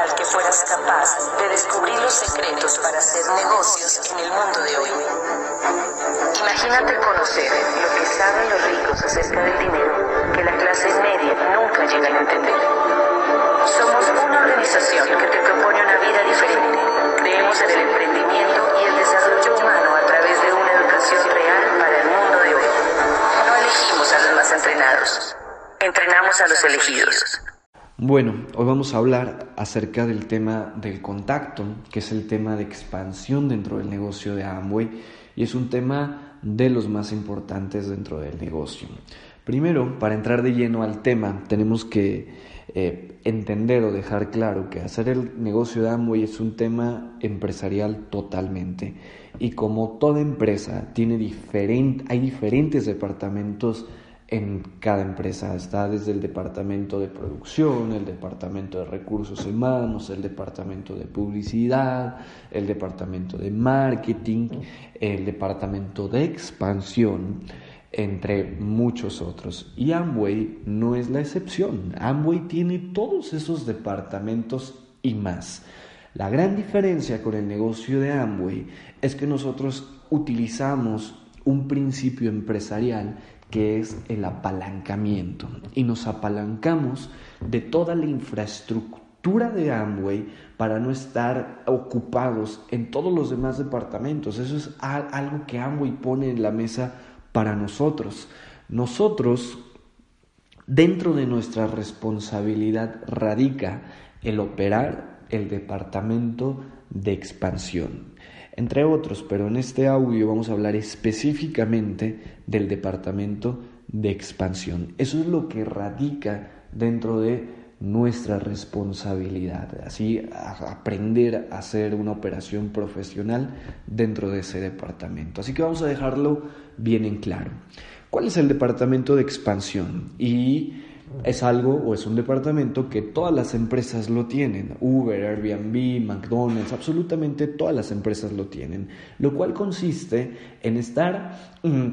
tal que fueras capaz de descubrir los secretos para hacer negocios en el mundo de hoy. Imagínate conocer lo que saben los ricos acerca del dinero que la clase media nunca llega a entender. Somos una organización que te propone una vida diferente. Creemos en el emprendimiento y el desarrollo humano a través de una educación real para el mundo de hoy. No elegimos a los más entrenados, entrenamos a los elegidos. Bueno, hoy vamos a hablar acerca del tema del contacto, que es el tema de expansión dentro del negocio de Amway y es un tema de los más importantes dentro del negocio. Primero, para entrar de lleno al tema, tenemos que eh, entender o dejar claro que hacer el negocio de Amway es un tema empresarial totalmente. Y como toda empresa tiene diferente, hay diferentes departamentos en cada empresa. Está desde el departamento de producción, el departamento de recursos humanos, el departamento de publicidad, el departamento de marketing, el departamento de expansión, entre muchos otros. Y Amway no es la excepción. Amway tiene todos esos departamentos y más. La gran diferencia con el negocio de Amway es que nosotros utilizamos un principio empresarial que es el apalancamiento. Y nos apalancamos de toda la infraestructura de Amway para no estar ocupados en todos los demás departamentos. Eso es algo que Amway pone en la mesa para nosotros. Nosotros, dentro de nuestra responsabilidad radica el operar el departamento de expansión entre otros, pero en este audio vamos a hablar específicamente del departamento de expansión. Eso es lo que radica dentro de nuestra responsabilidad, así aprender a hacer una operación profesional dentro de ese departamento. Así que vamos a dejarlo bien en claro. ¿Cuál es el departamento de expansión? Y es algo o es un departamento que todas las empresas lo tienen. Uber, Airbnb, McDonald's, absolutamente todas las empresas lo tienen. Lo cual consiste en estar, mm,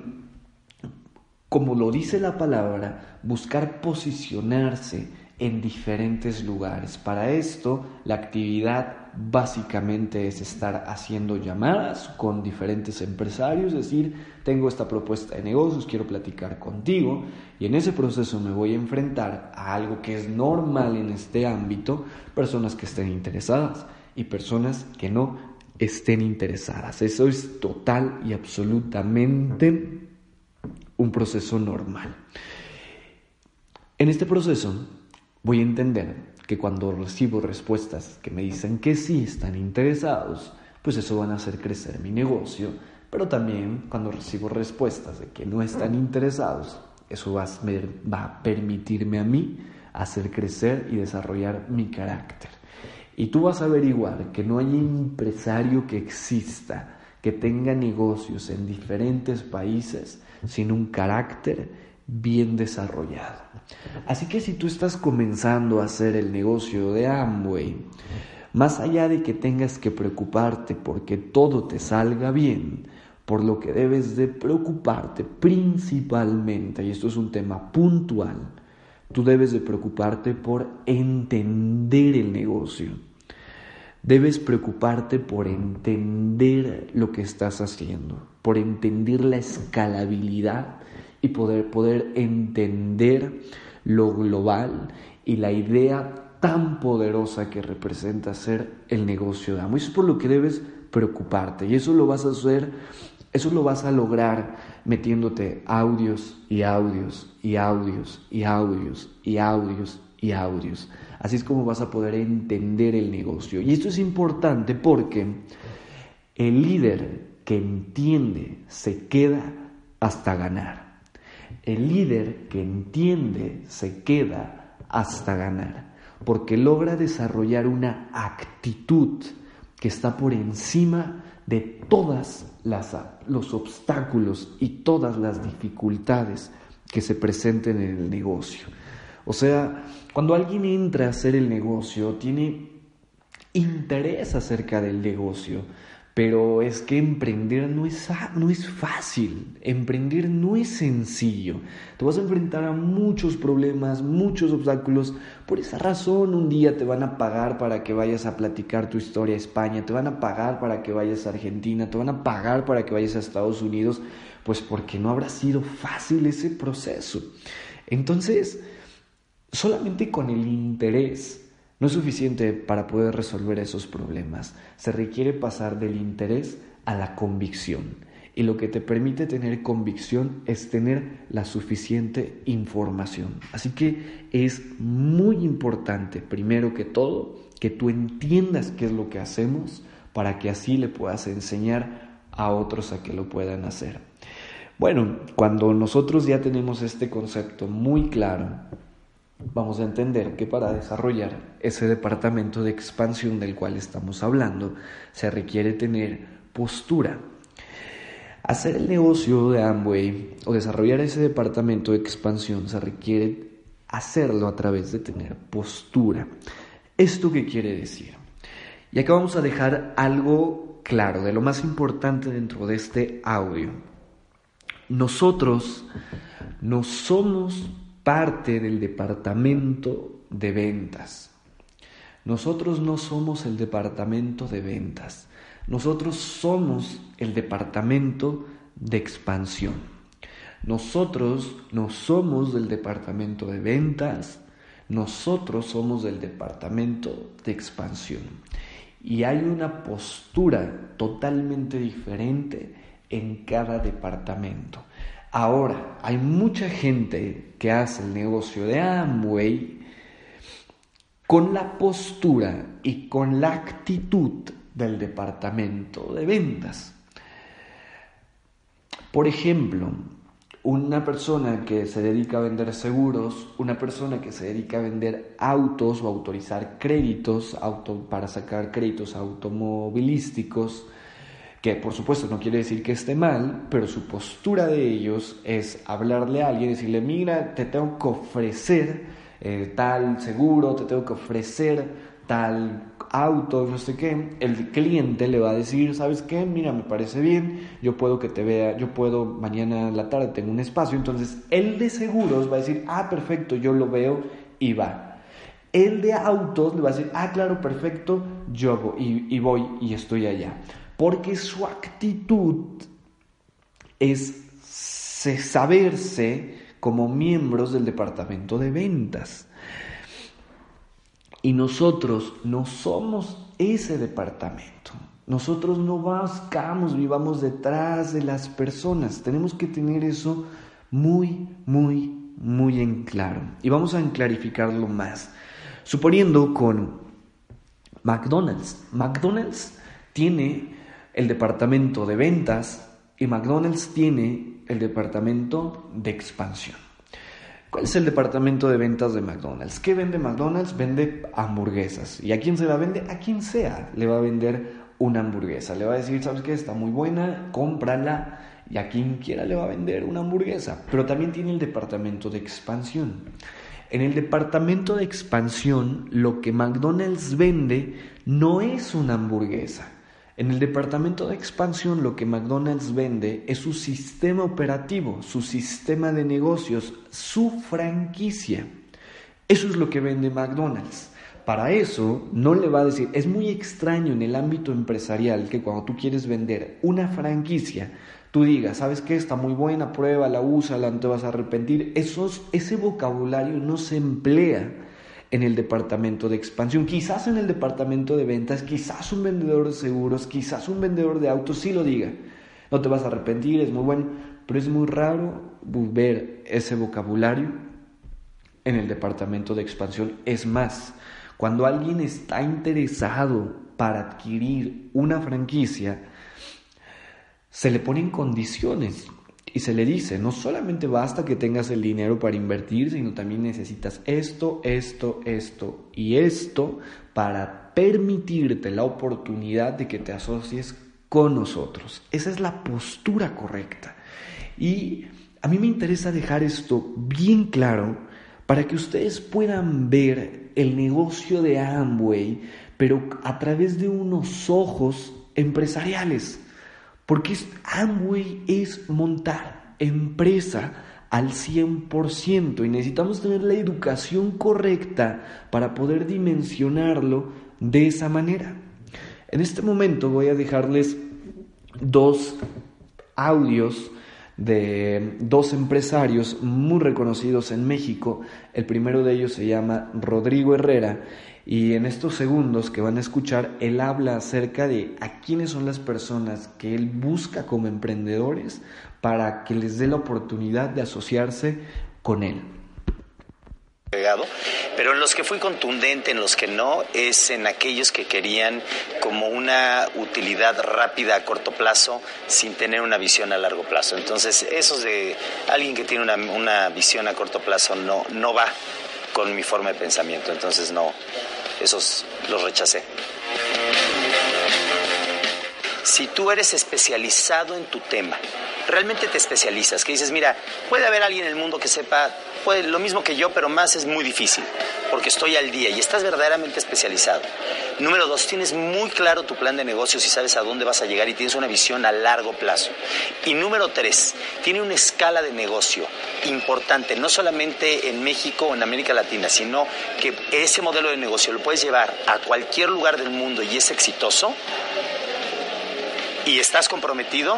como lo dice la palabra, buscar posicionarse en diferentes lugares. Para esto, la actividad básicamente es estar haciendo llamadas con diferentes empresarios, es decir, tengo esta propuesta de negocios, quiero platicar contigo y en ese proceso me voy a enfrentar a algo que es normal en este ámbito, personas que estén interesadas y personas que no estén interesadas. Eso es total y absolutamente un proceso normal. En este proceso voy a entender que cuando recibo respuestas que me dicen que sí están interesados, pues eso van a hacer crecer mi negocio. Pero también cuando recibo respuestas de que no están interesados, eso va a, permitirme a mí hacer crecer y desarrollar mi carácter. Y tú vas a averiguar que no hay empresario que exista que tenga negocios en diferentes países sin un carácter bien desarrollado. Así que si tú estás comenzando a hacer el negocio de Amway, más allá de que tengas que preocuparte porque todo te salga bien, por lo que debes de preocuparte principalmente, y esto es un tema puntual, tú debes de preocuparte por entender el negocio. Debes preocuparte por entender lo que estás haciendo, por entender la escalabilidad y poder, poder entender lo global y la idea tan poderosa que representa ser el negocio de amo. Eso es por lo que debes preocuparte y eso lo vas a hacer, eso lo vas a lograr metiéndote audios y audios y audios y audios y audios y audios. Así es como vas a poder entender el negocio. Y esto es importante porque el líder que entiende se queda hasta ganar. El líder que entiende se queda hasta ganar, porque logra desarrollar una actitud que está por encima de todos los obstáculos y todas las dificultades que se presenten en el negocio. O sea, cuando alguien entra a hacer el negocio, tiene interés acerca del negocio, pero es que emprender no es, no es fácil, emprender no es sencillo. Te vas a enfrentar a muchos problemas, muchos obstáculos. Por esa razón un día te van a pagar para que vayas a platicar tu historia a España, te van a pagar para que vayas a Argentina, te van a pagar para que vayas a Estados Unidos, pues porque no habrá sido fácil ese proceso. Entonces, solamente con el interés no es suficiente para poder resolver esos problemas. Se requiere pasar del interés a la convicción. Y lo que te permite tener convicción es tener la suficiente información. Así que es muy importante, primero que todo, que tú entiendas qué es lo que hacemos para que así le puedas enseñar a otros a que lo puedan hacer. Bueno, cuando nosotros ya tenemos este concepto muy claro, vamos a entender que para desarrollar ese departamento de expansión del cual estamos hablando, se requiere tener postura. Hacer el negocio de Amway o desarrollar ese departamento de expansión se requiere hacerlo a través de tener postura. ¿Esto qué quiere decir? Y acá vamos a dejar algo claro, de lo más importante dentro de este audio. Nosotros no somos parte del departamento de ventas. Nosotros no somos el departamento de ventas, nosotros somos el departamento de expansión. Nosotros no somos del departamento de ventas, nosotros somos del departamento de expansión. Y hay una postura totalmente diferente en cada departamento. Ahora, hay mucha gente que hace el negocio de Amway con la postura y con la actitud del departamento de ventas. Por ejemplo, una persona que se dedica a vender seguros, una persona que se dedica a vender autos o autorizar créditos para sacar créditos automovilísticos, que por supuesto no quiere decir que esté mal, pero su postura de ellos es hablarle a alguien y decirle, mira, te tengo que ofrecer eh, tal seguro, te tengo que ofrecer tal auto, no sé qué, el cliente le va a decir, ¿sabes qué? Mira, me parece bien, yo puedo que te vea, yo puedo mañana en la tarde tengo un espacio, entonces el de seguros va a decir, ah, perfecto, yo lo veo y va. El de autos le va a decir, ah, claro, perfecto, yo voy y estoy allá porque su actitud es saberse como miembros del departamento de ventas. Y nosotros no somos ese departamento. Nosotros no buscamos, vivamos detrás de las personas. Tenemos que tener eso muy, muy, muy en claro. Y vamos a clarificarlo más. Suponiendo con McDonald's. McDonald's tiene el departamento de ventas y McDonald's tiene el departamento de expansión. ¿Cuál es el departamento de ventas de McDonald's? ¿Qué vende McDonald's? Vende hamburguesas. ¿Y a quién se la vende? A quien sea le va a vender una hamburguesa. Le va a decir, ¿sabes qué? Está muy buena, cómprala. Y a quien quiera le va a vender una hamburguesa. Pero también tiene el departamento de expansión. En el departamento de expansión, lo que McDonald's vende no es una hamburguesa en el departamento de expansión lo que McDonald's vende es su sistema operativo, su sistema de negocios, su franquicia. Eso es lo que vende McDonald's. Para eso no le va a decir, es muy extraño en el ámbito empresarial que cuando tú quieres vender una franquicia, tú digas, ¿sabes qué? Está muy buena, pruébala, úsala, no te vas a arrepentir. Esos, ese vocabulario no se emplea en el departamento de expansión, quizás en el departamento de ventas, quizás un vendedor de seguros, quizás un vendedor de autos sí lo diga. No te vas a arrepentir, es muy bueno, pero es muy raro ver ese vocabulario en el departamento de expansión. Es más, cuando alguien está interesado para adquirir una franquicia, se le ponen condiciones y se le dice, no solamente basta que tengas el dinero para invertir, sino también necesitas esto, esto, esto y esto para permitirte la oportunidad de que te asocies con nosotros. Esa es la postura correcta. Y a mí me interesa dejar esto bien claro para que ustedes puedan ver el negocio de Amway, pero a través de unos ojos empresariales. Porque Amway es montar empresa al 100% y necesitamos tener la educación correcta para poder dimensionarlo de esa manera. En este momento voy a dejarles dos audios de dos empresarios muy reconocidos en México. El primero de ellos se llama Rodrigo Herrera y en estos segundos que van a escuchar, él habla acerca de a quiénes son las personas que él busca como emprendedores para que les dé la oportunidad de asociarse con él. Pero en los que fui contundente, en los que no, es en aquellos que querían como una utilidad rápida a corto plazo sin tener una visión a largo plazo. Entonces, esos de alguien que tiene una, una visión a corto plazo no, no va con mi forma de pensamiento. Entonces, no, esos los rechacé. Si tú eres especializado en tu tema, realmente te especializas, que dices, mira, puede haber alguien en el mundo que sepa lo mismo que yo, pero más es muy difícil, porque estoy al día y estás verdaderamente especializado. Número dos, tienes muy claro tu plan de negocios y sabes a dónde vas a llegar y tienes una visión a largo plazo. Y número tres, tiene una escala de negocio importante, no solamente en México o en América Latina, sino que ese modelo de negocio lo puedes llevar a cualquier lugar del mundo y es exitoso y estás comprometido,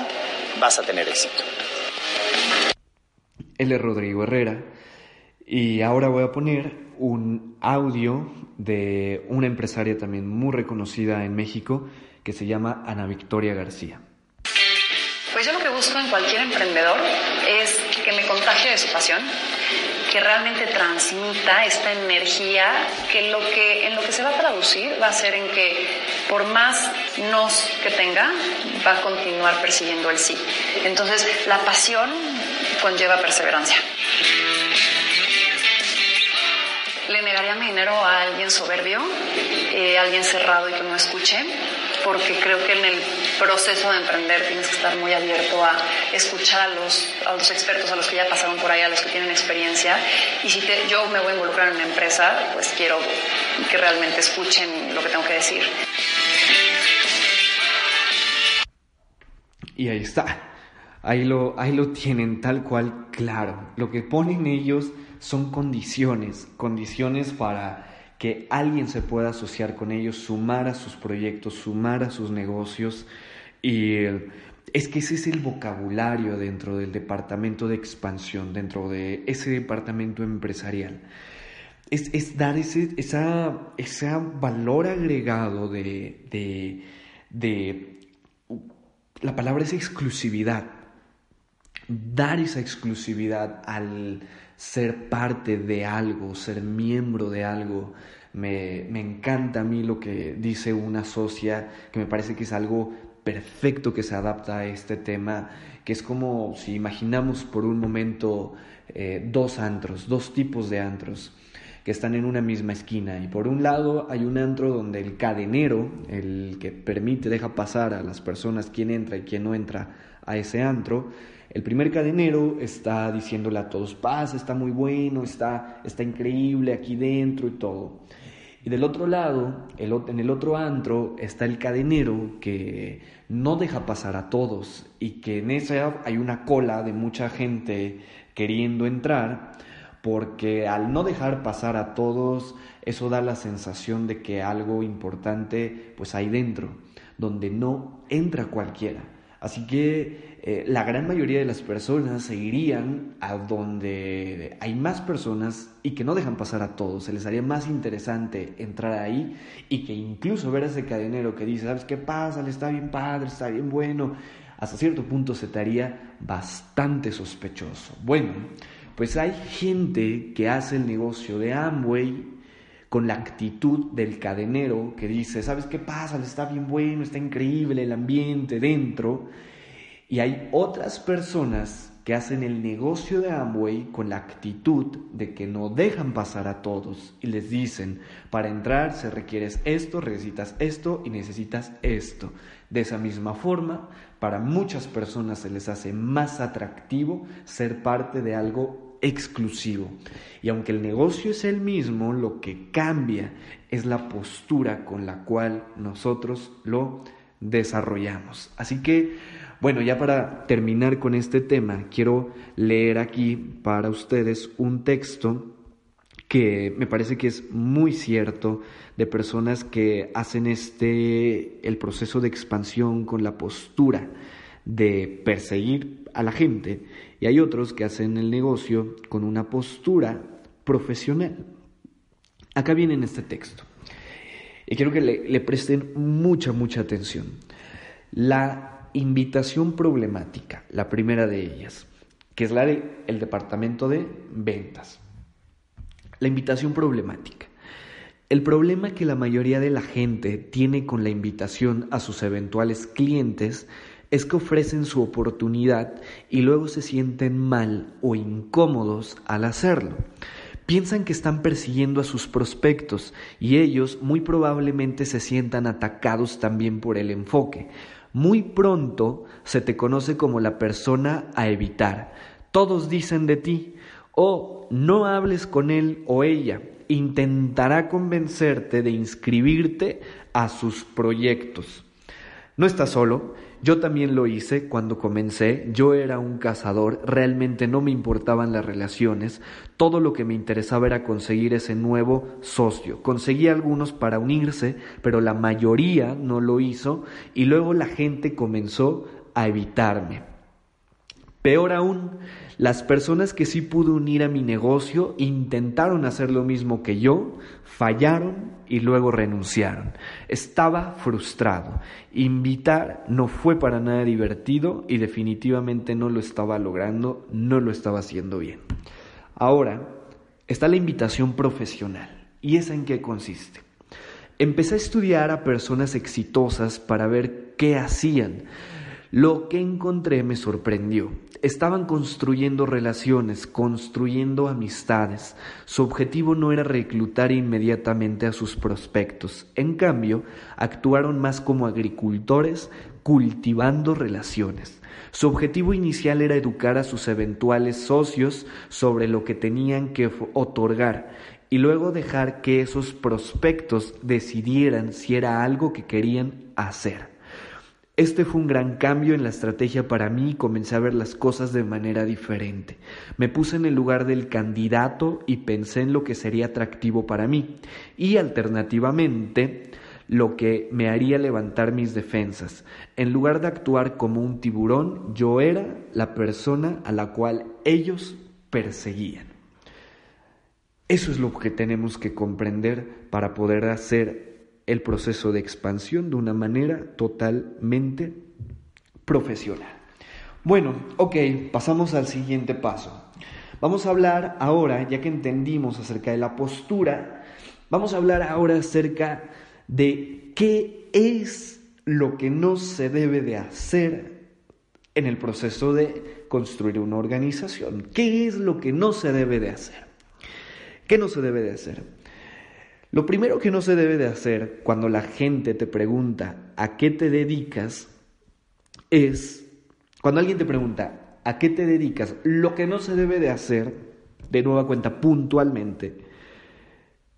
vas a tener éxito. Él es Rodrigo Herrera y ahora voy a poner un audio de una empresaria también muy reconocida en México que se llama Ana Victoria García. Pues yo lo que busco en cualquier emprendedor es que me contagie de su pasión, que realmente transmita esta energía que, lo que en lo que se va a traducir va a ser en que por más nos que tenga, va a continuar persiguiendo el sí. Entonces, la pasión conlleva perseverancia. Le negaría mi dinero a alguien soberbio, eh, alguien cerrado y que no escuche, porque creo que en el proceso de emprender tienes que estar muy abierto a escuchar a los, a los expertos, a los que ya pasaron por ahí, a los que tienen experiencia. Y si yo me voy a involucrar en una empresa, pues quiero que realmente escuchen lo que tengo que decir. Y ahí está. Ahí lo, ahí lo tienen tal cual claro. Lo que ponen ellos son condiciones, condiciones para que alguien se pueda asociar con ellos, sumar a sus proyectos, sumar a sus negocios. Y es que ese es el vocabulario dentro del departamento de expansión, dentro de ese departamento empresarial. Es, dar ese, esa, valor agregado de, de, de, la palabra es exclusividad, dar esa exclusividad al ser parte de algo, ser miembro de algo. Me, me, encanta a mí lo que dice una socia, que me parece que es algo perfecto que se adapta a este tema, que es como si imaginamos por un momento eh, dos antros, dos tipos de antros que están en una misma esquina. Y por un lado hay un antro donde el cadenero, el que permite, deja pasar a las personas quién entra y quién no entra a ese antro, el primer cadenero está diciéndole a todos, paz, está muy bueno, está, está increíble aquí dentro y todo. Y del otro lado, en el otro antro, está el cadenero que no deja pasar a todos y que en esa hay una cola de mucha gente queriendo entrar porque al no dejar pasar a todos, eso da la sensación de que algo importante pues hay dentro, donde no entra cualquiera. Así que eh, la gran mayoría de las personas se irían a donde hay más personas y que no dejan pasar a todos. Se les haría más interesante entrar ahí y que incluso ver a ese cadenero que dice, ¿sabes qué pasa? Le está bien padre, está bien bueno. Hasta cierto punto se te haría bastante sospechoso. Bueno, pues hay gente que hace el negocio de Amway con la actitud del cadenero que dice, ¿sabes qué pasa? Le está bien bueno, está increíble el ambiente dentro. Y hay otras personas que hacen el negocio de Amway con la actitud de que no dejan pasar a todos y les dicen, para entrar se requieres esto, necesitas esto y necesitas esto. De esa misma forma, para muchas personas se les hace más atractivo ser parte de algo exclusivo. Y aunque el negocio es el mismo, lo que cambia es la postura con la cual nosotros lo desarrollamos. Así que, bueno, ya para terminar con este tema, quiero leer aquí para ustedes un texto que me parece que es muy cierto de personas que hacen este el proceso de expansión con la postura de perseguir a la gente y hay otros que hacen el negocio con una postura profesional. Acá viene en este texto. Y quiero que le, presten mucha, mucha atención. La invitación problemática, la primera de ellas, que es la del departamento de ventas. La invitación problemática. El problema que la mayoría de la gente tiene con la invitación a sus eventuales clientes es que ofrecen su oportunidad y luego se sienten mal o incómodos al hacerlo. Piensan que están persiguiendo a sus prospectos y ellos muy probablemente se sientan atacados también por el enfoque. Muy pronto se te conoce como la persona a evitar. Todos dicen de ti, o no hables con él o ella. Intentará convencerte de inscribirte a sus proyectos. No estás solo, yo también lo hice cuando comencé, yo era un cazador, realmente no me importaban las relaciones, todo lo que me interesaba era conseguir ese nuevo socio. Conseguí algunos para unirse, pero la mayoría no lo hizo y luego la gente comenzó a evitarme. Peor aún, las personas que sí pude unir a mi negocio intentaron hacer lo mismo que yo, fallaron y luego renunciaron. Estaba frustrado. Invitar no fue para nada divertido y definitivamente no lo estaba logrando, no lo estaba haciendo bien. Ahora está la invitación profesional. ¿Y esa en qué consiste? Empecé a estudiar a personas exitosas para ver qué hacían. Lo que encontré me sorprendió. Estaban construyendo relaciones, construyendo amistades. Su objetivo no era reclutar inmediatamente a sus prospectos. En cambio, actuaron más como agricultores, cultivando relaciones. Su objetivo inicial era educar a sus eventuales socios sobre lo que tenían que otorgar y luego dejar que esos prospectos decidieran si era algo que querían hacer. Este fue un gran cambio en la estrategia para mí y comencé a ver las cosas de manera diferente. Me puse en el lugar del candidato y pensé en lo que sería atractivo para mí y alternativamente lo que me haría levantar mis defensas. En lugar de actuar como un tiburón, yo era la persona a la cual ellos perseguían. Eso es lo que tenemos que comprender para poder hacer el proceso de expansión de una manera totalmente profesional. Bueno, ok, pasamos al siguiente paso. Vamos a hablar ahora, ya que entendimos acerca de la postura, vamos a hablar ahora acerca de qué es lo que no se debe de hacer en el proceso de construir una organización. ¿Qué es lo que no se debe de hacer? ¿Qué no se debe de hacer? Lo primero que no se debe de hacer cuando la gente te pregunta a qué te dedicas es, cuando alguien te pregunta a qué te dedicas, lo que no se debe de hacer, de nueva cuenta, puntualmente,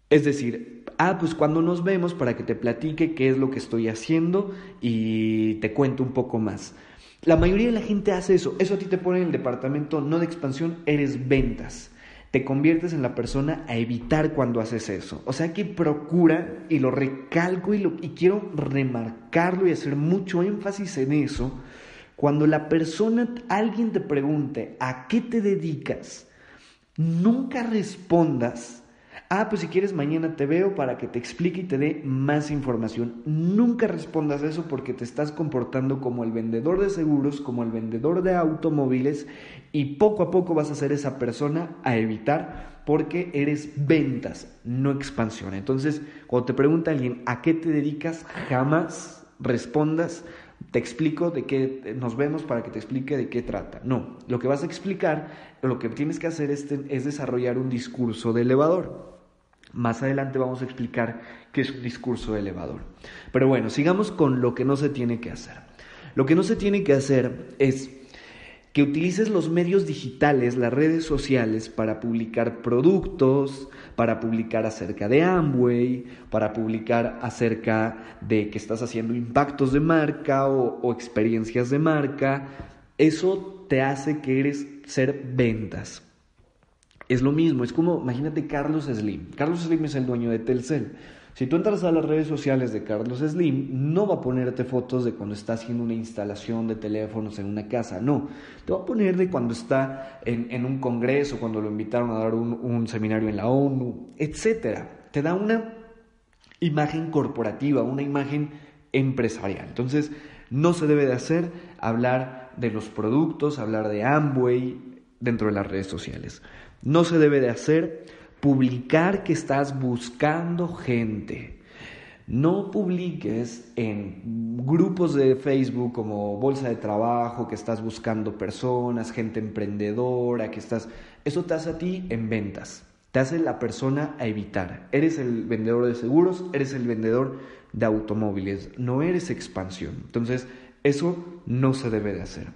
es decir, ah, pues cuando nos vemos para que te platique qué es lo que estoy haciendo y te cuento un poco más. La mayoría de la gente hace eso. Eso a ti te pone en el departamento no de expansión, eres ventas te conviertes en la persona a evitar cuando haces eso. O sea que procura, y lo recalco y, lo, y quiero remarcarlo y hacer mucho énfasis en eso, cuando la persona, alguien te pregunte, ¿a qué te dedicas? Nunca respondas Ah, pues si quieres mañana te veo para que te explique y te dé más información. Nunca respondas eso porque te estás comportando como el vendedor de seguros, como el vendedor de automóviles y poco a poco vas a ser esa persona a evitar porque eres ventas, no expansión. Entonces, cuando te pregunta alguien a qué te dedicas, jamás respondas te explico de qué nos vemos para que te explique de qué trata. No, lo que vas a explicar, lo que tienes que hacer es, es desarrollar un discurso de elevador. Más adelante vamos a explicar qué es un discurso elevador. Pero bueno, sigamos con lo que no se tiene que hacer. Lo que no se tiene que hacer es que utilices los medios digitales, las redes sociales, para publicar productos, para publicar acerca de Amway, para publicar acerca de que estás haciendo impactos de marca o, experiencias de marca. Eso te hace que eres ser ventas. Es lo mismo, es como, imagínate Carlos Slim. Carlos Slim es el dueño de Telcel. Si tú entras a las redes sociales de Carlos Slim, no va a ponerte fotos de cuando está haciendo una instalación de teléfonos en una casa, no. Te va a poner de cuando está en, un congreso, cuando lo invitaron a dar un, seminario en la ONU, etc. Te da una imagen corporativa, una imagen empresarial. Entonces, no se debe de hacer hablar de los productos, hablar de Amway dentro de las redes sociales. No se debe de hacer publicar que estás buscando gente. No publiques en grupos de Facebook como Bolsa de Trabajo, que estás buscando personas, gente emprendedora, que estás... Eso te hace a ti en ventas. Te hace la persona a evitar. Eres el vendedor de seguros, eres el vendedor de automóviles, no eres expansión. Entonces, eso no se debe de hacer.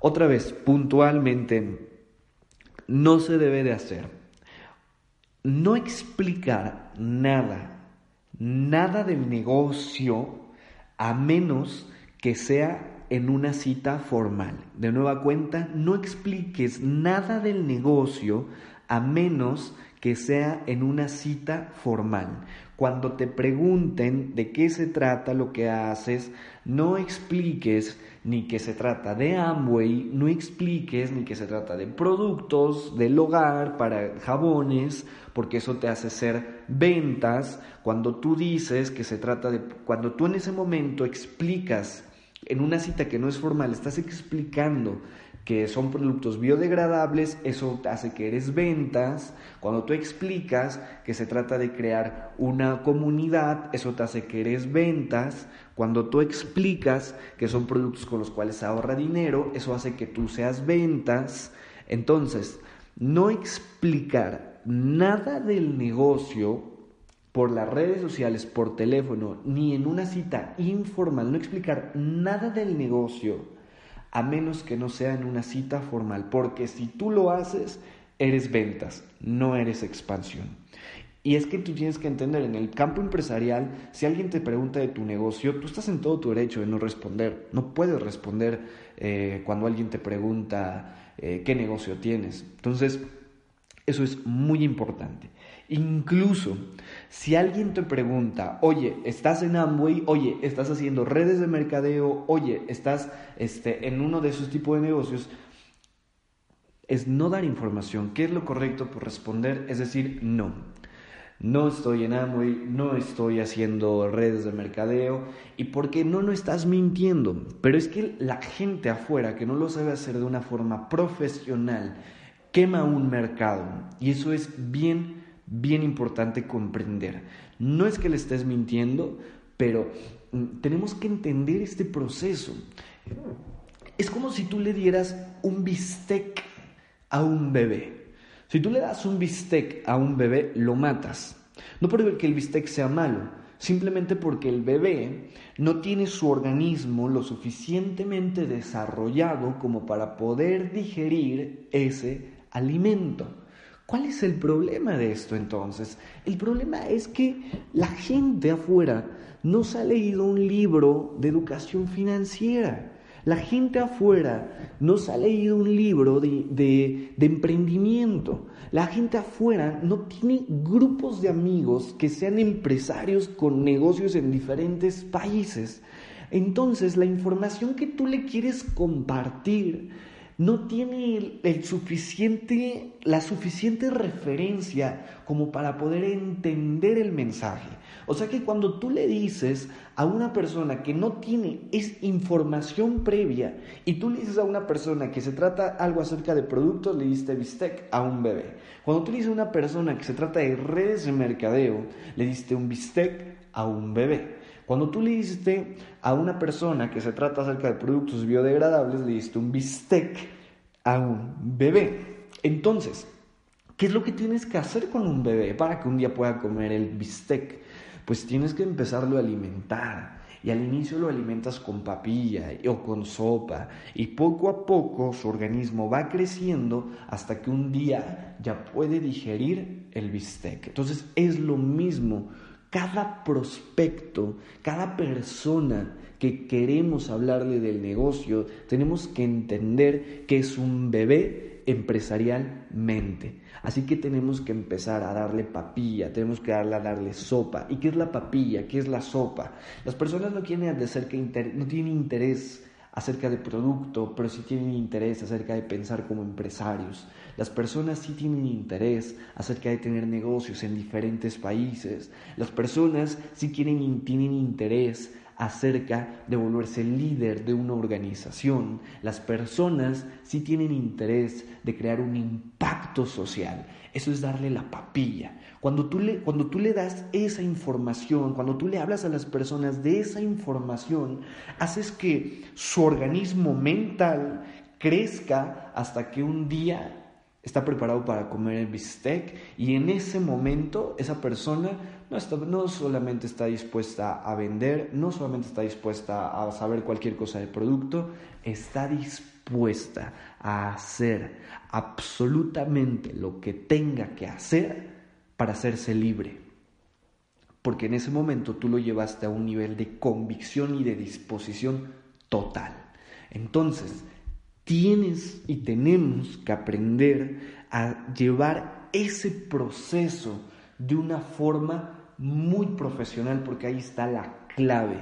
Otra vez, puntualmente, no se debe de hacer no explicar nada, nada del negocio, a menos que sea en una cita formal. De nueva cuenta, no expliques nada del negocio a menos que sea en una cita formal. Cuando te pregunten de qué se trata lo que haces, no expliques ni que se trata de Amway, no expliques ni que se trata de productos del hogar para jabones, porque eso te hace ser ventas. Cuando tú dices que se trata de, cuando tú en ese momento explicas en una cita que no es formal, estás explicando que son productos biodegradables, eso hace que eres ventas. Cuando tú explicas que se trata de crear una comunidad, eso te hace que eres ventas. Cuando tú explicas que son productos con los cuales ahorra dinero, eso hace que tú seas ventas. Entonces, no explicar nada del negocio por las redes sociales, por teléfono, ni en una cita informal, no explicar nada del negocio a menos que no sea en una cita formal, porque si tú lo haces, eres ventas, no eres expansión. Y es que tú tienes que entender, en el campo empresarial, si alguien te pregunta de tu negocio, tú estás en todo tu derecho de no responder. No puedes responder eh, cuando alguien te pregunta eh, qué negocio tienes. Entonces, eso es muy importante. Incluso si alguien te pregunta, oye, estás en Amway, oye, estás haciendo redes de mercadeo, oye, estás este, en uno de esos tipos de negocios, es no dar información. ¿Qué es lo correcto por responder? Es decir, no. No estoy en Amway, no estoy haciendo redes de mercadeo y porque no, no estás mintiendo. Pero es que la gente afuera que no lo sabe hacer de una forma profesional quema un mercado y eso es bien bien importante comprender. No es que le estés mintiendo, pero mm, tenemos que entender este proceso. Es como si tú le dieras un bistec a un bebé. Si tú le das un bistec a un bebé, lo matas. No porque el bistec sea malo, simplemente porque el bebé no tiene su organismo lo suficientemente desarrollado como para poder digerir ese alimento. ¿Cuál es el problema de esto entonces? El problema es que la gente afuera no se ha leído un libro de educación financiera. La gente afuera no se ha leído un libro de, emprendimiento. La gente afuera no tiene grupos de amigos que sean empresarios con negocios en diferentes países. Entonces, la información que tú le quieres compartir no tiene el, suficiente, la suficiente referencia como para poder entender el mensaje. O sea que cuando tú le dices a una persona que no tiene es información previa y tú le dices a una persona que se trata algo acerca de productos, le diste bistec a un bebé. Cuando tú le dices a una persona que se trata de redes de mercadeo, le diste un bistec a un bebé. Cuando tú le diste a una persona que se trata acerca de productos biodegradables, le diste un bistec a un bebé. Entonces, ¿qué es lo que tienes que hacer con un bebé para que un día pueda comer el bistec? Pues tienes que empezarlo a alimentar. y al inicio lo alimentas con papilla o con sopa y poco a poco su organismo va creciendo hasta que un día ya puede digerir el bistec. Entonces es lo mismo, cada prospecto, cada persona que queremos hablarle del negocio, tenemos que entender que es un bebé empresarialmente. Así que tenemos que empezar a darle papilla, tenemos que darle a darle sopa. ¿Y qué es la papilla? ¿Qué es la sopa? Las personas no no tienen interés acerca de producto, pero sí tienen interés acerca de pensar como empresarios. Las personas sí tienen interés acerca de tener negocios en diferentes países. Las personas sí quieren, tienen interés acerca de volverse líder de una organización. Las personas sí tienen interés de crear un impacto social. Eso es darle la papilla. Cuando tú, le, cuando tú le das esa información, cuando tú le hablas a las personas de esa información, haces que su organismo mental crezca hasta que un día está preparado para comer el bistec y en ese momento esa persona no, no solamente está dispuesta a vender, no solamente está dispuesta a saber cualquier cosa del producto, está dispuesta a hacer absolutamente lo que tenga que hacer para hacerse libre. Porque en ese momento tú lo llevaste a un nivel de convicción y de disposición total. Entonces, tienes y tenemos que aprender a llevar ese proceso de una forma muy profesional porque ahí está la clave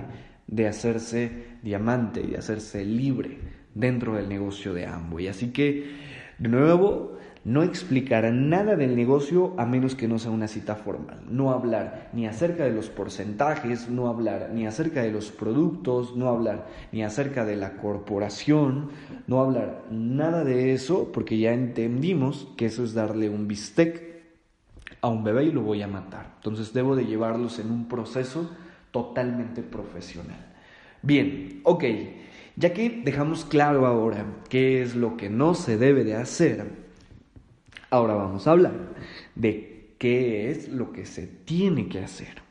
de hacerse diamante y de hacerse libre dentro del negocio de Amway. Así que, de nuevo, no explicar nada del negocio a menos que no sea una cita formal. No hablar ni acerca de los porcentajes, no hablar ni acerca de los productos, no hablar ni acerca de la corporación, no hablar nada de eso porque ya entendimos que eso es darle un bistec a un bebé y lo voy a matar. Entonces debo de llevarlos en un proceso totalmente profesional. Bien, ok, ya que dejamos claro ahora qué es lo que no se debe de hacer, Ahora vamos a hablar de qué es lo que se tiene que hacer.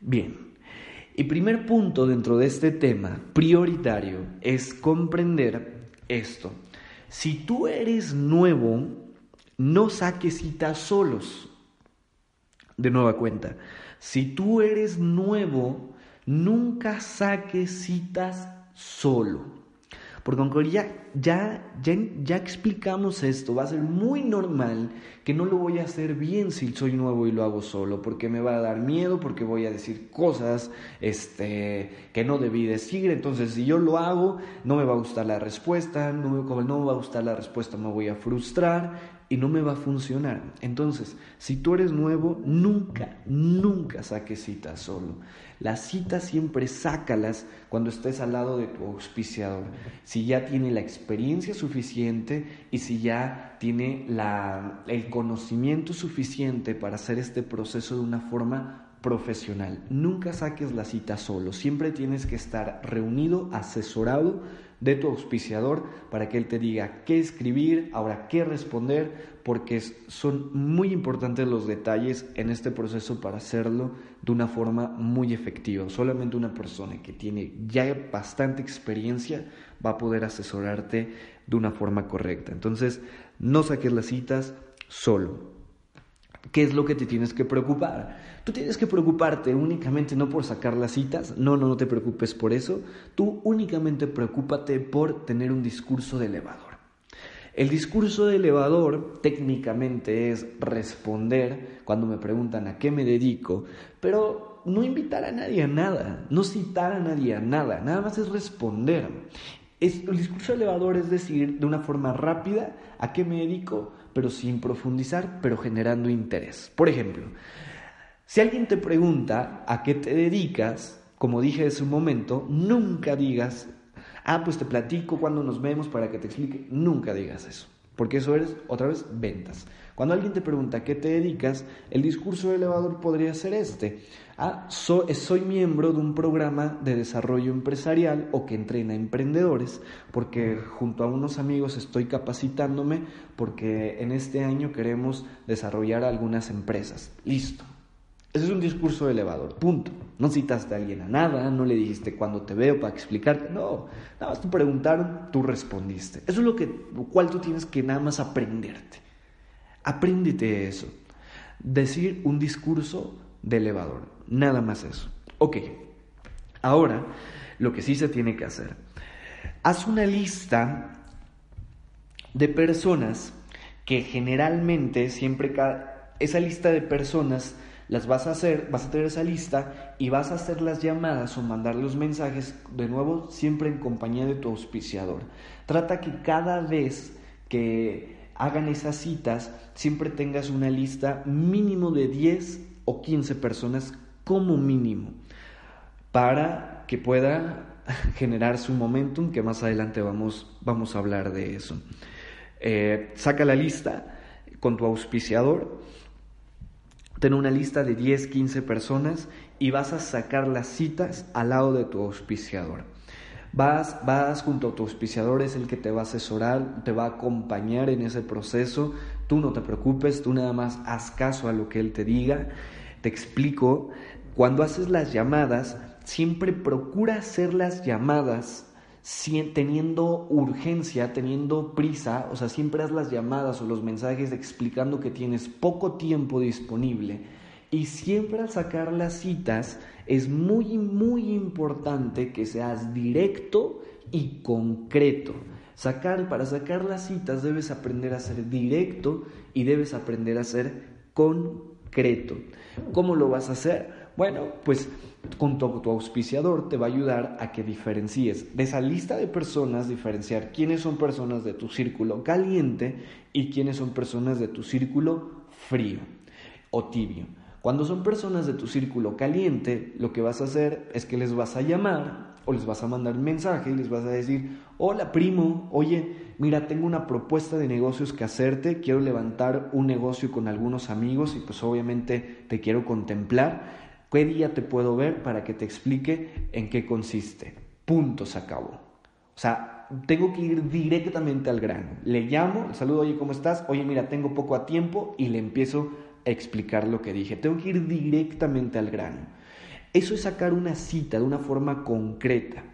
Bien, el primer punto dentro de este tema prioritario es comprender esto. Si tú eres nuevo, no saques citas solos. De nueva cuenta, si tú eres nuevo, nunca saques citas solo. Porque aunque ya, ya, ya, explicamos esto, va a ser muy normal que no lo voy a hacer bien si soy nuevo y lo hago solo, porque me va a dar miedo, porque voy a decir cosas este, que no debí decir. Entonces, si yo lo hago, no me va a gustar la respuesta, no, como no me va a gustar la respuesta, me voy a frustrar y no me va a funcionar. Entonces, si tú eres nuevo, nunca, nunca saques citas solo. Las citas siempre sácalas cuando estés al lado de tu auspiciador. Si ya tiene la experiencia suficiente y si ya tiene la, el conocimiento suficiente para hacer este proceso de una forma profesional. Nunca saques la cita solo, siempre tienes que estar reunido, asesorado de tu auspiciador para que él te diga qué escribir, ahora qué responder, porque son muy importantes los detalles en este proceso para hacerlo de una forma muy efectiva. Solamente una persona que tiene ya bastante experiencia va a poder asesorarte de una forma correcta. Entonces, no saques las citas solo. ¿Qué es lo que te tienes que preocupar? Tú tienes que preocuparte únicamente no por sacar las citas, no, no, no te preocupes por eso, tú únicamente preocúpate por tener un discurso de elevador. El discurso de elevador técnicamente es responder cuando me preguntan a qué me dedico, pero no invitar a nadie a nada, no citar a nadie a nada, nada más es responder. Es, el discurso elevador es decir de una forma rápida a qué me dedico, pero sin profundizar, pero generando interés. Por ejemplo, si alguien te pregunta a qué te dedicas, como dije hace un momento, nunca digas, ah, pues te platico cuando nos vemos para que te explique. Nunca digas eso, porque eso es, otra vez, ventas. Cuando alguien te pregunta a qué te dedicas, el discurso elevador podría ser este. Ah, soy miembro de un programa de desarrollo empresarial o que entrena emprendedores, porque junto a unos amigos estoy capacitándome porque en este año queremos desarrollar algunas empresas. Listo. Ese es un discurso elevador, punto. No citaste a alguien a nada, no le dijiste cuándo te veo para explicarte, no. Nada más te preguntaron, tú respondiste. Eso es lo, que, lo cual tú tienes que nada más aprenderte. Apréndete eso. Decir un discurso de elevador, nada más eso. Ok, ahora lo que sí se tiene que hacer. Haz una lista de personas que generalmente siempre esa lista de personas las vas a hacer, vas a tener esa lista y vas a hacer las llamadas o mandar los mensajes de nuevo siempre en compañía de tu auspiciador. Trata que cada vez que hagan esas citas siempre tengas una lista mínimo de 10 o 15 personas como mínimo para que pueda generar su momentum que más adelante vamos, vamos a hablar de eso. Eh, saca la lista con tu auspiciador, ten una lista de 10, 15 personas y vas a sacar las citas al lado de tu auspiciador. Vas, vas junto a tu auspiciador, es el que te va a asesorar, te va a acompañar en ese proceso. Tú no te preocupes, tú nada más haz caso a lo que él te diga. Te explico, cuando haces las llamadas, siempre procura hacer las llamadas teniendo urgencia, teniendo prisa, o sea, siempre haz las llamadas o los mensajes explicando que tienes poco tiempo disponible y siempre al sacar las citas es muy, muy importante que seas directo y concreto. Sacar, para sacar las citas debes aprender a ser directo y debes aprender a ser concreto. ¿Cómo lo vas a hacer? Bueno, pues con tu, auspiciador te va a ayudar a que diferencies de esa lista de personas, diferenciar quiénes son personas de tu círculo caliente y quiénes son personas de tu círculo frío o tibio. Cuando son personas de tu círculo caliente, lo que vas a hacer es que les vas a llamar o les vas a mandar un mensaje y les vas a decir, hola primo, oye, mira, tengo una propuesta de negocios que hacerte, quiero levantar un negocio con algunos amigos y pues obviamente te quiero contemplar ¿Qué día te puedo ver para que te explique en qué consiste? Punto, se acabó. O sea, tengo que ir directamente al grano. Le llamo, le saludo, oye, ¿cómo estás? Oye, mira, tengo poco a tiempo y le empiezo a explicar lo que dije. Tengo que ir directamente al grano. Eso es sacar una cita de una forma concreta,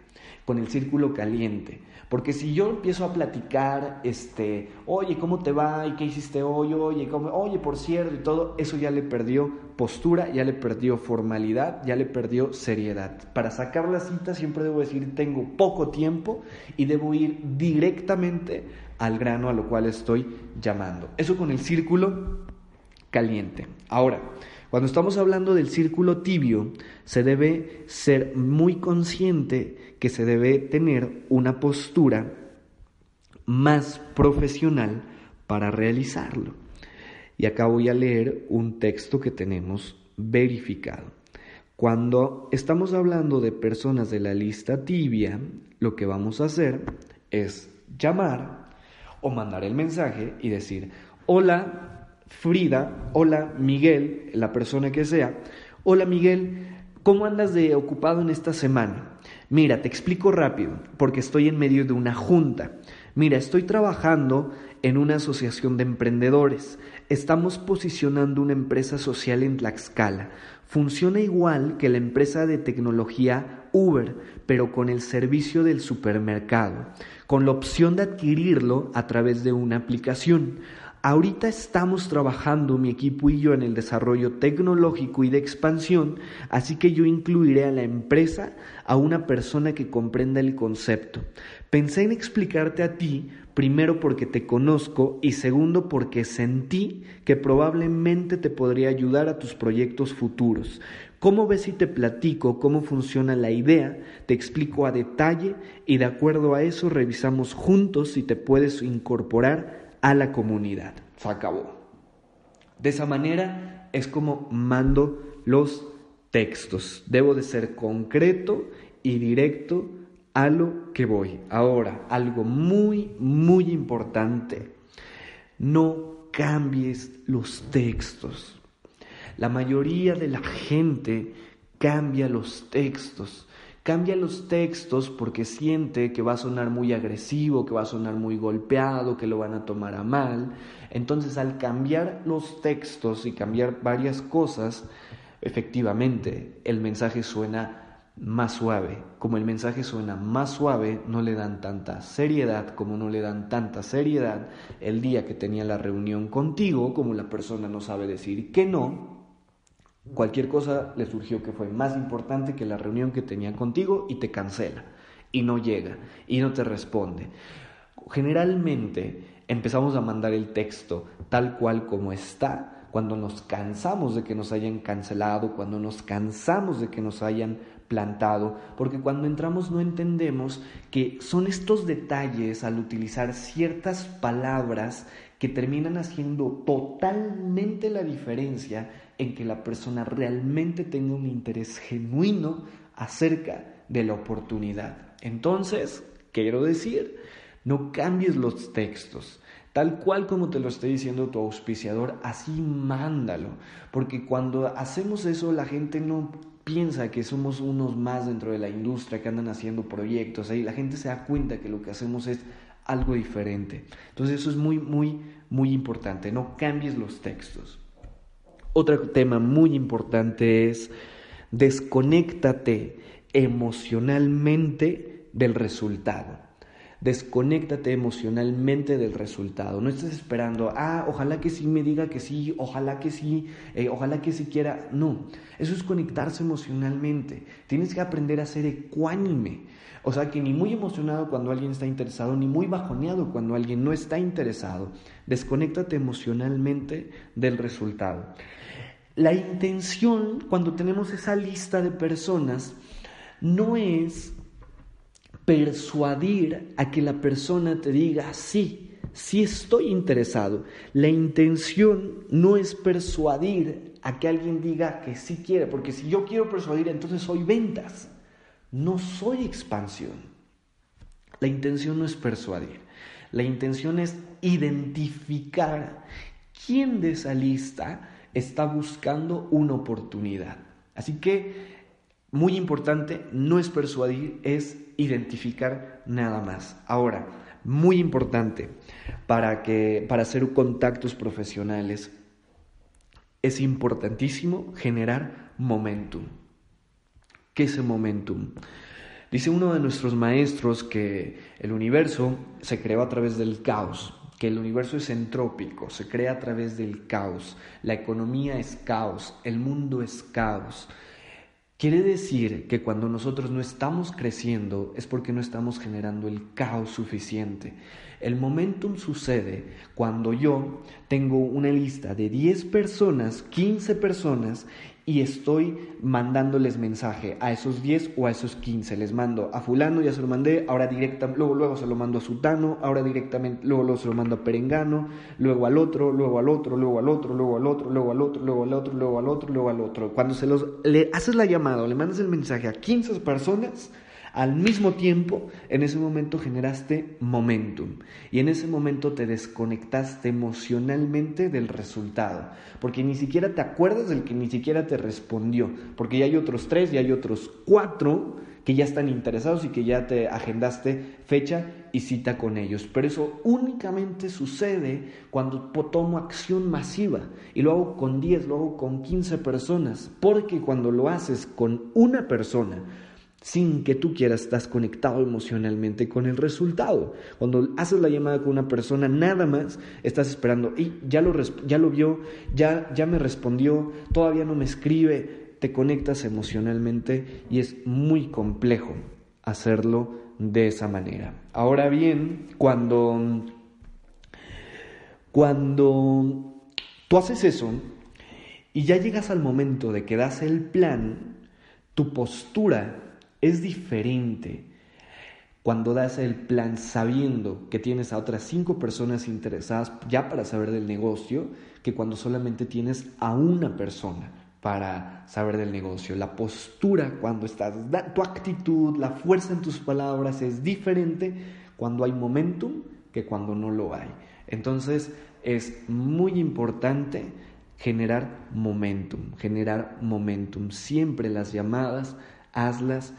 con el círculo caliente. Porque si yo empiezo a platicar, este, oye, ¿cómo te va? ¿Y qué hiciste hoy? Oye, oye, por cierto, y todo, eso ya le perdió postura, ya le perdió formalidad, ya le perdió seriedad. Para sacar la cita siempre debo decir, tengo poco tiempo y debo ir directamente al grano a lo cual estoy llamando. Eso con el círculo caliente. Ahora, cuando estamos hablando del círculo tibio, se debe ser muy consciente que se debe tener una postura más profesional para realizarlo. Y acá voy a leer un texto que tenemos verificado. Cuando estamos hablando de personas de la lista tibia, lo que vamos a hacer es llamar o mandar el mensaje y decir, hola, Frida, hola Miguel, la persona que sea, hola Miguel, ¿cómo andas de ocupado en esta semana? Mira, te explico rápido, porque estoy en medio de una junta. Mira, estoy trabajando en una asociación de emprendedores. Estamos posicionando una empresa social en Tlaxcala. Funciona igual que la empresa de tecnología Uber, pero con el servicio del supermercado, con la opción de adquirirlo a través de una aplicación. Ahorita estamos trabajando mi equipo y yo en el desarrollo tecnológico y de expansión, así que yo incluiré a la empresa a una persona que comprenda el concepto. Pensé en explicarte a ti, primero porque te conozco y segundo porque sentí que probablemente te podría ayudar a tus proyectos futuros. ¿Cómo ves si te platico cómo funciona la idea? Te explico a detalle y de acuerdo a eso revisamos juntos si te puedes incorporar a la comunidad. Se acabó. De esa manera es como mando los textos. Debo de ser concreto y directo a lo que voy. Ahora, algo muy, muy importante. No cambies los textos. La mayoría de la gente cambia los textos cambia los textos porque siente que va a sonar muy agresivo, que va a sonar muy golpeado, que lo van a tomar a mal. Entonces al cambiar los textos y cambiar varias cosas, efectivamente el mensaje suena más suave. Como el mensaje suena más suave, no le dan tanta seriedad, como no le dan tanta seriedad el día que tenía la reunión contigo, como la persona no sabe decir que no, cualquier cosa le surgió que fue más importante que la reunión que tenía contigo y te cancela y no llega y no te responde. Generalmente empezamos a mandar el texto tal cual como está cuando nos cansamos de que nos hayan cancelado, cuando nos cansamos de que nos hayan plantado, porque cuando entramos no entendemos que son estos detalles al utilizar ciertas palabras que terminan haciendo totalmente la diferencia en que la persona realmente tenga un interés genuino acerca de la oportunidad. Entonces, quiero decir, no cambies los textos. Tal cual como te lo esté diciendo tu auspiciador, así mándalo. Porque cuando hacemos eso, la gente no piensa que somos unos más dentro de la industria que andan haciendo proyectos, ahí la gente se da cuenta que lo que hacemos es algo diferente. Entonces eso es muy, muy, muy importante, no cambies los textos. Otro tema muy importante es desconéctate emocionalmente del resultado. Desconéctate emocionalmente del resultado. No estés esperando, ah, ojalá que sí me diga que sí, ojalá que sí, eh, ojalá que sí quiera. No, eso es conectarse emocionalmente. Tienes que aprender a ser ecuánime. O sea, que ni muy emocionado cuando alguien está interesado, ni muy bajoneado cuando alguien no está interesado. Desconéctate emocionalmente del resultado. La intención, cuando tenemos esa lista de personas, no es persuadir a que la persona te diga sí, sí estoy interesado. La intención no es persuadir a que alguien diga que sí quiere, porque si yo quiero persuadir, entonces soy ventas, no soy expansión. La intención no es persuadir, la intención es identificar quién de esa lista está buscando una oportunidad. Así que, muy importante, no es persuadir, es identificar nada más. Ahora, muy importante para que para hacer contactos profesionales es importantísimo generar momentum. ¿Qué es el momentum? Dice uno de nuestros maestros que el universo se creó a través del caos, que el universo es entrópico, se crea a través del caos, la economía es caos, el mundo es caos. Quiere decir que cuando nosotros no estamos creciendo es porque no estamos generando el caos suficiente. El momentum sucede cuando yo tengo una lista de 10 personas, 15 personas y estoy mandándoles mensaje a esos 10 o a esos 15. Les mando a fulano, ya se lo mandé, ahora directamente, luego, luego se lo mando a Sutano, ahora directamente, luego, luego se lo mando a Perengano, luego al otro, luego al otro, luego al otro, luego al otro, luego al otro, luego al otro, luego al otro, luego al otro. Cuando se los, le haces la llamada o le mandas el mensaje a 15 personas, al mismo tiempo, en ese momento generaste momentum y en ese momento te desconectaste emocionalmente del resultado, porque ni siquiera te acuerdas del que ni siquiera te respondió, porque ya hay otros tres, ya hay otros cuatro que ya están interesados y que ya te agendaste fecha y cita con ellos. Pero eso únicamente sucede cuando tomo acción masiva y lo hago con 10, lo hago con 15 personas, porque cuando lo haces con una persona, sin que tú quieras, estás conectado emocionalmente con el resultado. Cuando haces la llamada con una persona, nada más estás esperando, y ya lo, ya lo vio, ya, ya me respondió, todavía no me escribe, te conectas emocionalmente y es muy complejo hacerlo de esa manera. Ahora bien, cuando, cuando tú haces eso y ya llegas al momento de que das el plan, tu postura es diferente cuando das el plan sabiendo que tienes a otras cinco personas interesadas ya para saber del negocio que cuando solamente tienes a una persona para saber del negocio. La postura cuando estás, tu actitud, la fuerza en tus palabras es diferente cuando hay momentum que cuando no lo hay. Entonces es muy importante generar momentum, generar momentum. Siempre las llamadas hazlas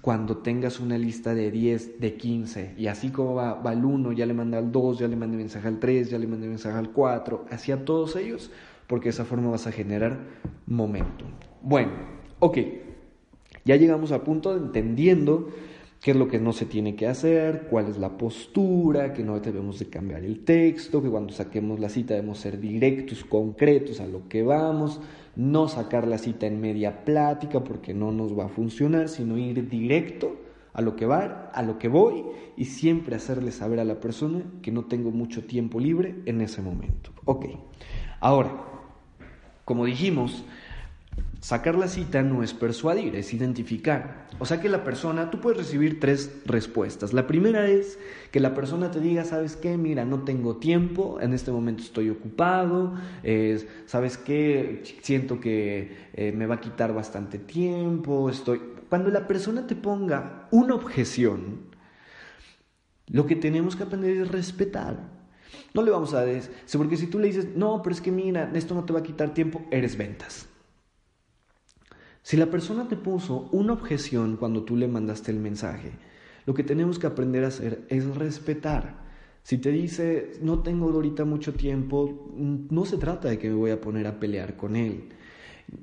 cuando tengas una lista de 10, de 15, y así como va, va el 1, ya le manda al 2, ya le manda mensaje al 3, ya le manda mensaje al 4, así a todos ellos, porque de esa forma vas a generar momentum. Bueno, ok. Ya llegamos al punto de entendiendo qué es lo que no se tiene que hacer, cuál es la postura, que no debemos de cambiar el texto, que cuando saquemos la cita debemos ser directos, concretos a lo que vamos, no sacar la cita en media plática porque no nos va a funcionar, sino ir directo a lo que va, a lo que voy y siempre hacerle saber a la persona que no tengo mucho tiempo libre en ese momento. Ok, ahora, como dijimos, Sacar la cita no es persuadir, es identificar. O sea que la persona, tú puedes recibir tres respuestas. La primera es que la persona te diga, ¿sabes qué? Mira, no tengo tiempo, en este momento estoy ocupado, ¿sabes qué? Siento que eh, me va a quitar bastante tiempo, estoy... Cuando la persona te ponga una objeción, lo que tenemos que aprender es respetar. No le vamos a decir, porque si tú le dices, no, pero es que mira, esto no te va a quitar tiempo, eres ventas. Si la persona te puso una objeción cuando tú le mandaste el mensaje, lo que tenemos que aprender a hacer es respetar. Si te dice, no tengo ahorita mucho tiempo, no se trata de que me voy a poner a pelear con él,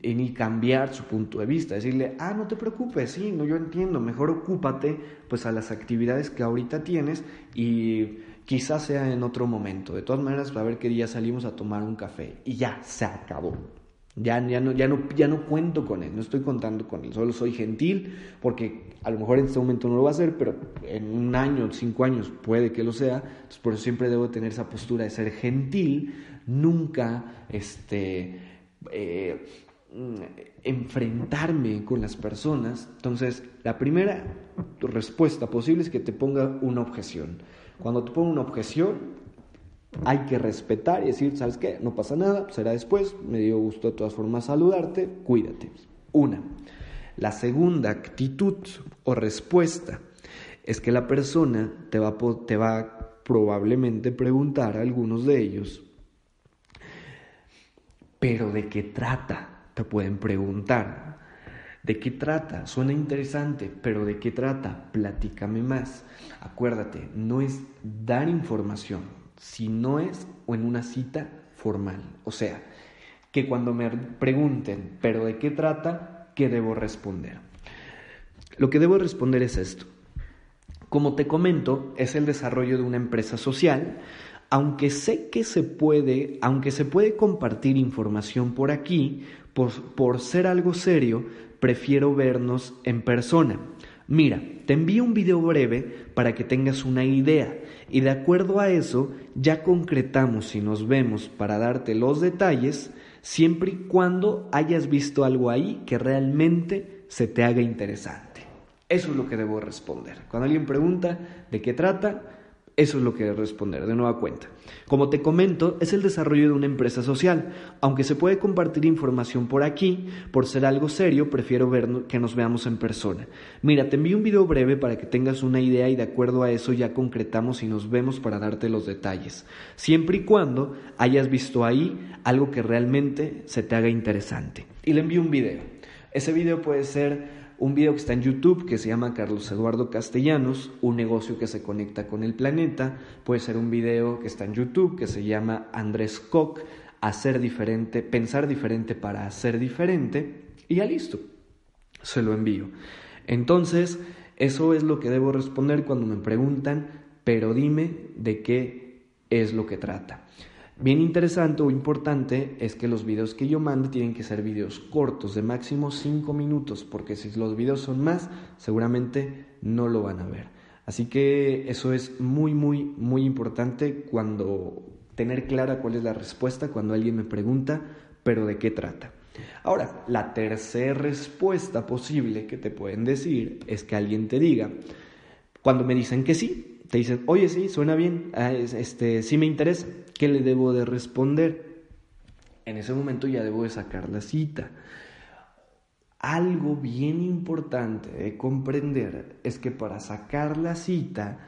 ni cambiar su punto de vista, decirle, ah, no te preocupes, sí, no, yo entiendo, mejor ocúpate pues a las actividades que ahorita tienes y quizás sea en otro momento. De todas maneras, a ver qué día salimos a tomar un café y ya, se acabó. Ya, ya, no, ya, no, ya no cuento con él, no estoy contando con él, solo soy gentil, porque a lo mejor en este momento no lo va a hacer, pero en un año, cinco años puede que lo sea, entonces por eso siempre debo tener esa postura de ser gentil, nunca este, eh, enfrentarme con las personas. Entonces, la primera respuesta posible es que te ponga una objeción. Cuando te ponga una objeción, hay que respetar y decir, ¿sabes qué? No pasa nada, será después, me dio gusto de todas formas saludarte, cuídate. Una. La segunda actitud o respuesta es que la persona te va, te va probablemente preguntar a algunos de ellos, pero ¿de qué trata? Te pueden preguntar. ¿De qué trata? Suena interesante, pero ¿de qué trata? Platícame más. Acuérdate, no es dar información, si no es o en una cita formal. O sea, que cuando me pregunten, pero ¿de qué trata? ¿Qué debo responder? Lo que debo responder es esto. Como te comento, es el desarrollo de una empresa social, aunque sé que se puede, aunque se puede compartir información por aquí, por, por ser algo serio, prefiero vernos en persona. Mira, te envío un video breve para que tengas una idea y de acuerdo a eso ya concretamos si nos vemos para darte los detalles siempre y cuando hayas visto algo ahí que realmente se te haga interesante. Eso es lo que debo responder. Cuando alguien pregunta de qué trata, eso es lo que responder, de nueva cuenta. Como te comento, es el desarrollo de una empresa social. Aunque se puede compartir información por aquí, por ser algo serio, prefiero ver que nos veamos en persona. Mira, te envío un video breve para que tengas una idea y de acuerdo a eso ya concretamos y nos vemos para darte los detalles. Siempre y cuando hayas visto ahí algo que realmente se te haga interesante. Y le envío un video. Ese video puede ser un video que está en YouTube que se llama Carlos Eduardo Castellanos, un negocio que se conecta con el planeta. Puede ser un video que está en YouTube que se llama Andrés Koch, hacer diferente, pensar diferente para hacer diferente. Y ya listo, se lo envío. Entonces, eso es lo que debo responder cuando me preguntan, pero dime de qué es lo que trata. Bien interesante o importante es que los videos que yo mande tienen que ser videos cortos, de máximo 5 minutos, porque si los videos son más, seguramente no lo van a ver. Así que eso es muy, muy, muy importante cuando tener clara cuál es la respuesta cuando alguien me pregunta, pero de qué trata. Ahora, la tercera respuesta posible que te pueden decir es que alguien te diga, cuando me dicen que sí, te dicen, oye, sí, suena bien, ah, este, sí me interesa, ¿qué le debo de responder? En ese momento ya debo de sacar la cita. Algo bien importante de comprender es que para sacar la cita,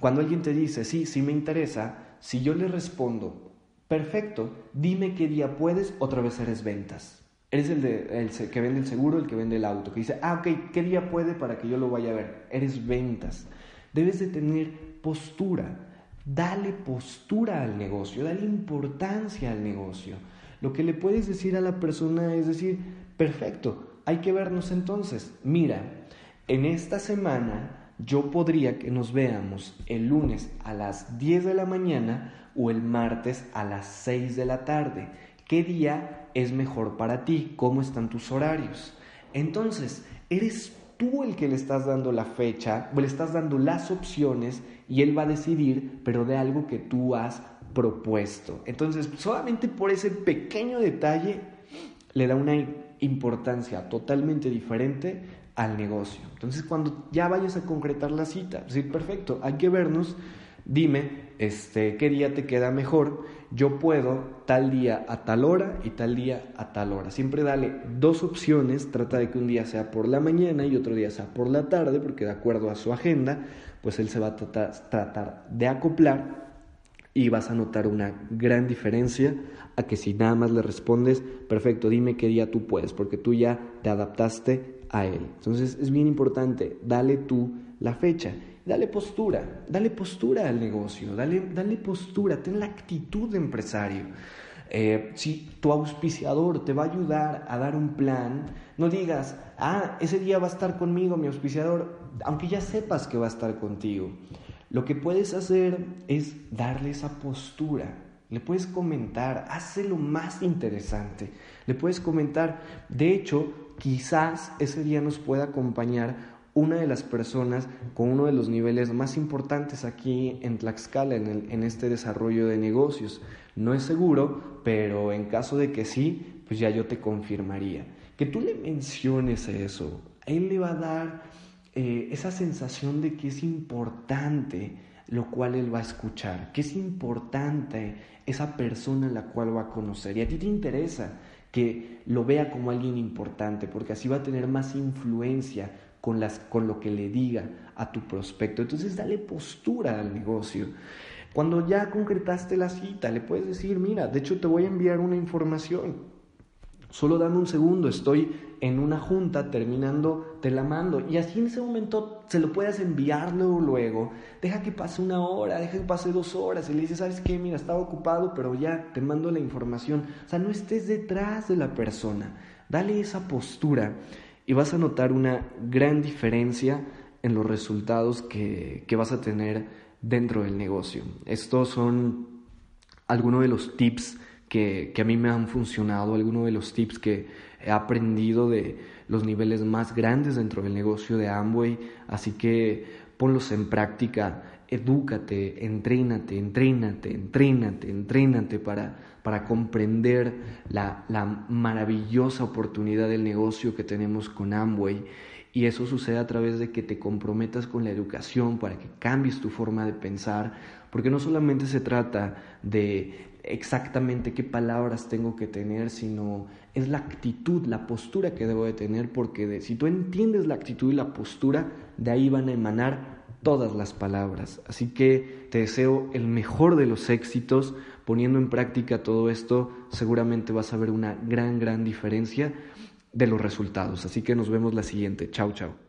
cuando alguien te dice, sí, sí me interesa, si yo le respondo, perfecto, dime qué día puedes, otra vez eres ventas. Eres el, de, el que vende el seguro, el que vende el auto, que dice, ah, ok, ¿qué día puede para que yo lo vaya a ver? Eres ventas. Debes de tener postura. Dale postura al negocio, dale importancia al negocio. Lo que le puedes decir a la persona es decir, perfecto, hay que vernos entonces. Mira, en esta semana yo podría que nos veamos el lunes a las 10 de la mañana o el martes a las 6 de la tarde. ¿Qué día es mejor para ti? ¿Cómo están tus horarios? Entonces, eres tú el que le estás dando la fecha, o le estás dando las opciones y él va a decidir, pero de algo que tú has propuesto. Entonces, solamente por ese pequeño detalle le da una importancia totalmente diferente al negocio. Entonces, cuando ya vayas a concretar la cita, decir, perfecto, hay que vernos, dime este, qué día te queda mejor, yo puedo tal día a tal hora y tal día a tal hora. Siempre dale dos opciones, trata de que un día sea por la mañana y otro día sea por la tarde, porque de acuerdo a su agenda, pues él se va a tratar, de acoplar y vas a notar una gran diferencia a que si nada más le respondes, perfecto, dime qué día tú puedes, porque tú ya te adaptaste a él. Entonces es bien importante, dale tú la fecha, dale postura, dale postura al negocio, dale, dale postura, ten la actitud de empresario. Eh, si tu auspiciador te va a ayudar a dar un plan, no digas, ah, ese día va a estar conmigo mi auspiciador, aunque ya sepas que va a estar contigo. Lo que puedes hacer es darle esa postura. Le puedes comentar, lo más interesante. Le puedes comentar, de hecho, quizás ese día nos pueda acompañar una de las personas con uno de los niveles más importantes aquí en Tlaxcala, en, el, en este desarrollo de negocios. No es seguro, pero en caso de que sí, pues ya yo te confirmaría. Que tú le menciones eso, él le va a dar eh, esa sensación de que es importante lo cual él va a escuchar, que es importante esa persona a la cual va a conocer. Y a ti te interesa que lo vea como alguien importante, porque así va a tener más influencia con, las, con lo que le diga a tu prospecto. Entonces dale postura al negocio. Cuando ya concretaste la cita, le puedes decir, mira, de hecho te voy a enviar una información Solo dame un segundo, estoy en una junta terminando, te la mando. Y así en ese momento se lo puedes enviar luego, luego. Deja que pase una hora, deja que pase dos horas. Y le dices, ¿sabes qué? Mira, estaba ocupado, pero ya te mando la información. O sea, no estés detrás de la persona. Dale esa postura y vas a notar una gran diferencia en los resultados que, que vas a tener dentro del negocio. Estos son algunos de los tips que, a mí me han funcionado, algunos de los tips que he aprendido de los niveles más grandes dentro del negocio de Amway, así que ponlos en práctica, edúcate, entrénate, entrénate, entrénate, entrénate para, para comprender la, la maravillosa oportunidad del negocio que tenemos con Amway. Y eso sucede a través de que te comprometas con la educación para que cambies tu forma de pensar, porque no solamente se trata de exactamente qué palabras tengo que tener, sino es la actitud, la postura que debo de tener, porque si tú entiendes la actitud y la postura, de ahí van a emanar todas las palabras. Así que te deseo el mejor de los éxitos, poniendo en práctica todo esto, seguramente vas a ver una gran, gran diferencia de los resultados. Así que nos vemos la siguiente. Chao, chao.